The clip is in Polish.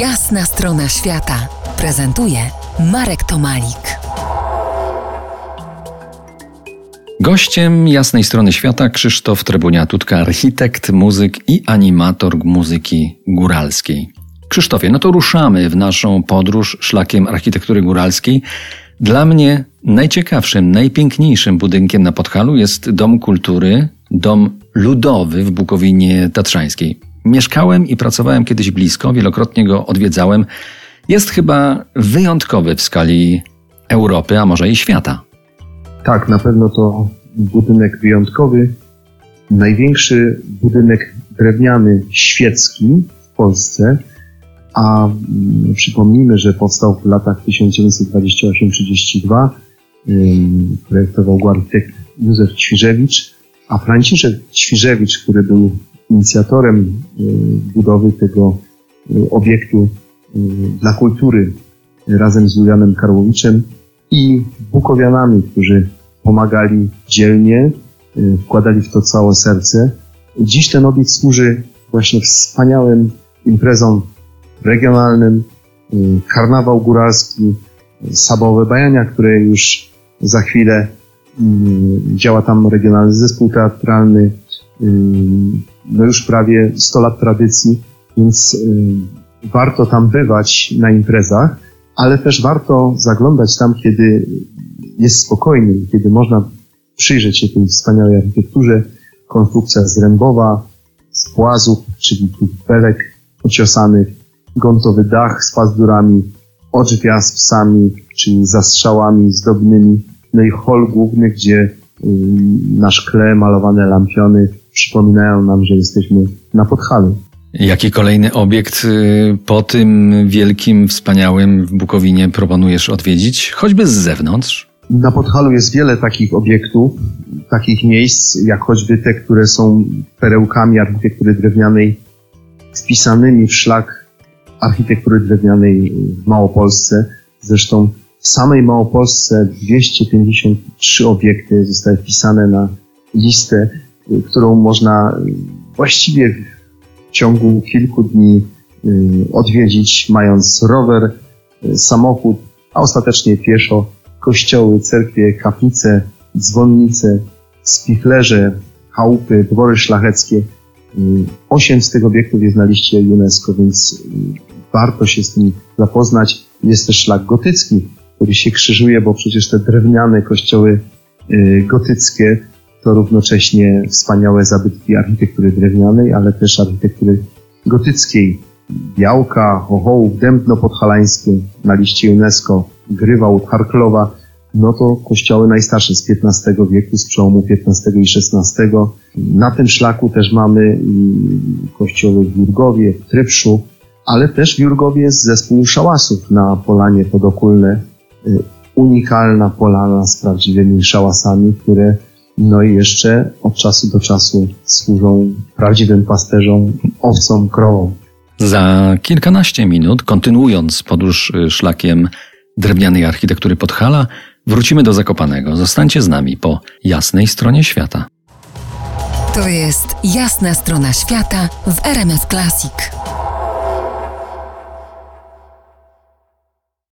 Jasna strona świata prezentuje Marek Tomalik. Gościem jasnej strony świata Krzysztof Trebuniatutka, architekt, muzyk i animator muzyki góralskiej. Krzysztofie, no to ruszamy w naszą podróż szlakiem architektury góralskiej. Dla mnie najciekawszym, najpiękniejszym budynkiem na Podhalu jest Dom Kultury, dom ludowy w Bukowinie Tatrzańskiej. Mieszkałem i pracowałem kiedyś blisko, wielokrotnie go odwiedzałem. Jest chyba wyjątkowy w skali Europy, a może i świata. Tak, na pewno to budynek wyjątkowy. Największy budynek drewniany świecki w Polsce, a mm, przypomnijmy, że powstał w latach 1928-32. Projektował go architekt Józef Ćwiżewicz, a Franciszek Ćwiżewicz, który był inicjatorem y, budowy tego y, obiektu y, dla kultury razem z Julianem Karłowiczem i Bukowianami, którzy pomagali dzielnie, wkładali w to całe serce. Dziś ten obiekt służy właśnie wspaniałym imprezom regionalnym, karnawał góralski, sabowe bajania, które już za chwilę działa tam regionalny zespół teatralny, no już prawie 100 lat tradycji, więc warto tam bywać na imprezach, ale też warto zaglądać tam, kiedy jest spokojnie, kiedy można przyjrzeć się tej wspaniałej architekturze. Konstrukcja zrębowa, z płazów, czyli belek ociosanych, gontowy dach z pazdurami, odrzwia z psami, czyli zastrzałami zdobnymi, no i hol główny, gdzie y, na szkle malowane lampiony przypominają nam, że jesteśmy na Podhalu. Jaki kolejny obiekt y, po tym wielkim, wspaniałym w Bukowinie proponujesz odwiedzić, choćby z zewnątrz? Na Podhalu jest wiele takich obiektów, takich miejsc, jak choćby te, które są perełkami architektury drewnianej, wpisanymi w szlak architektury drewnianej w Małopolsce. Zresztą w samej Małopolsce 253 obiekty zostały wpisane na listę którą można właściwie w ciągu kilku dni y, odwiedzić, mając rower, y, samochód, a ostatecznie pieszo, kościoły, cerkwie, kaplice, dzwonnice, spichlerze, chałupy, dwory szlacheckie. Y, osiem z tych obiektów jest na liście UNESCO, więc warto się z tym zapoznać. Jest też szlak gotycki, który się krzyżuje, bo przecież te drewniane kościoły gotyckie to równocześnie wspaniałe zabytki architektury drewnianej, ale też architektury gotyckiej. Białka, Chochołów, Dębno Podhalańskie na liście UNESCO, Grywałt, Harklowa, no to kościoły najstarsze z XV wieku, z przełomu XV i XVI. Na tym szlaku też mamy kościoły w Jurgowie, w Trypszu, ale też w Jurgowie jest zespół szałasów na Polanie Podokulne. Unikalna polana z prawdziwymi szałasami, które no i jeszcze od czasu do czasu służą prawdziwym pasterzom, owcom, krowom. Za kilkanaście minut, kontynuując podróż y, szlakiem drewnianej architektury Podhala, wrócimy do Zakopanego. Zostańcie z nami po jasnej stronie świata. To jest jasna strona świata w RMS Classic.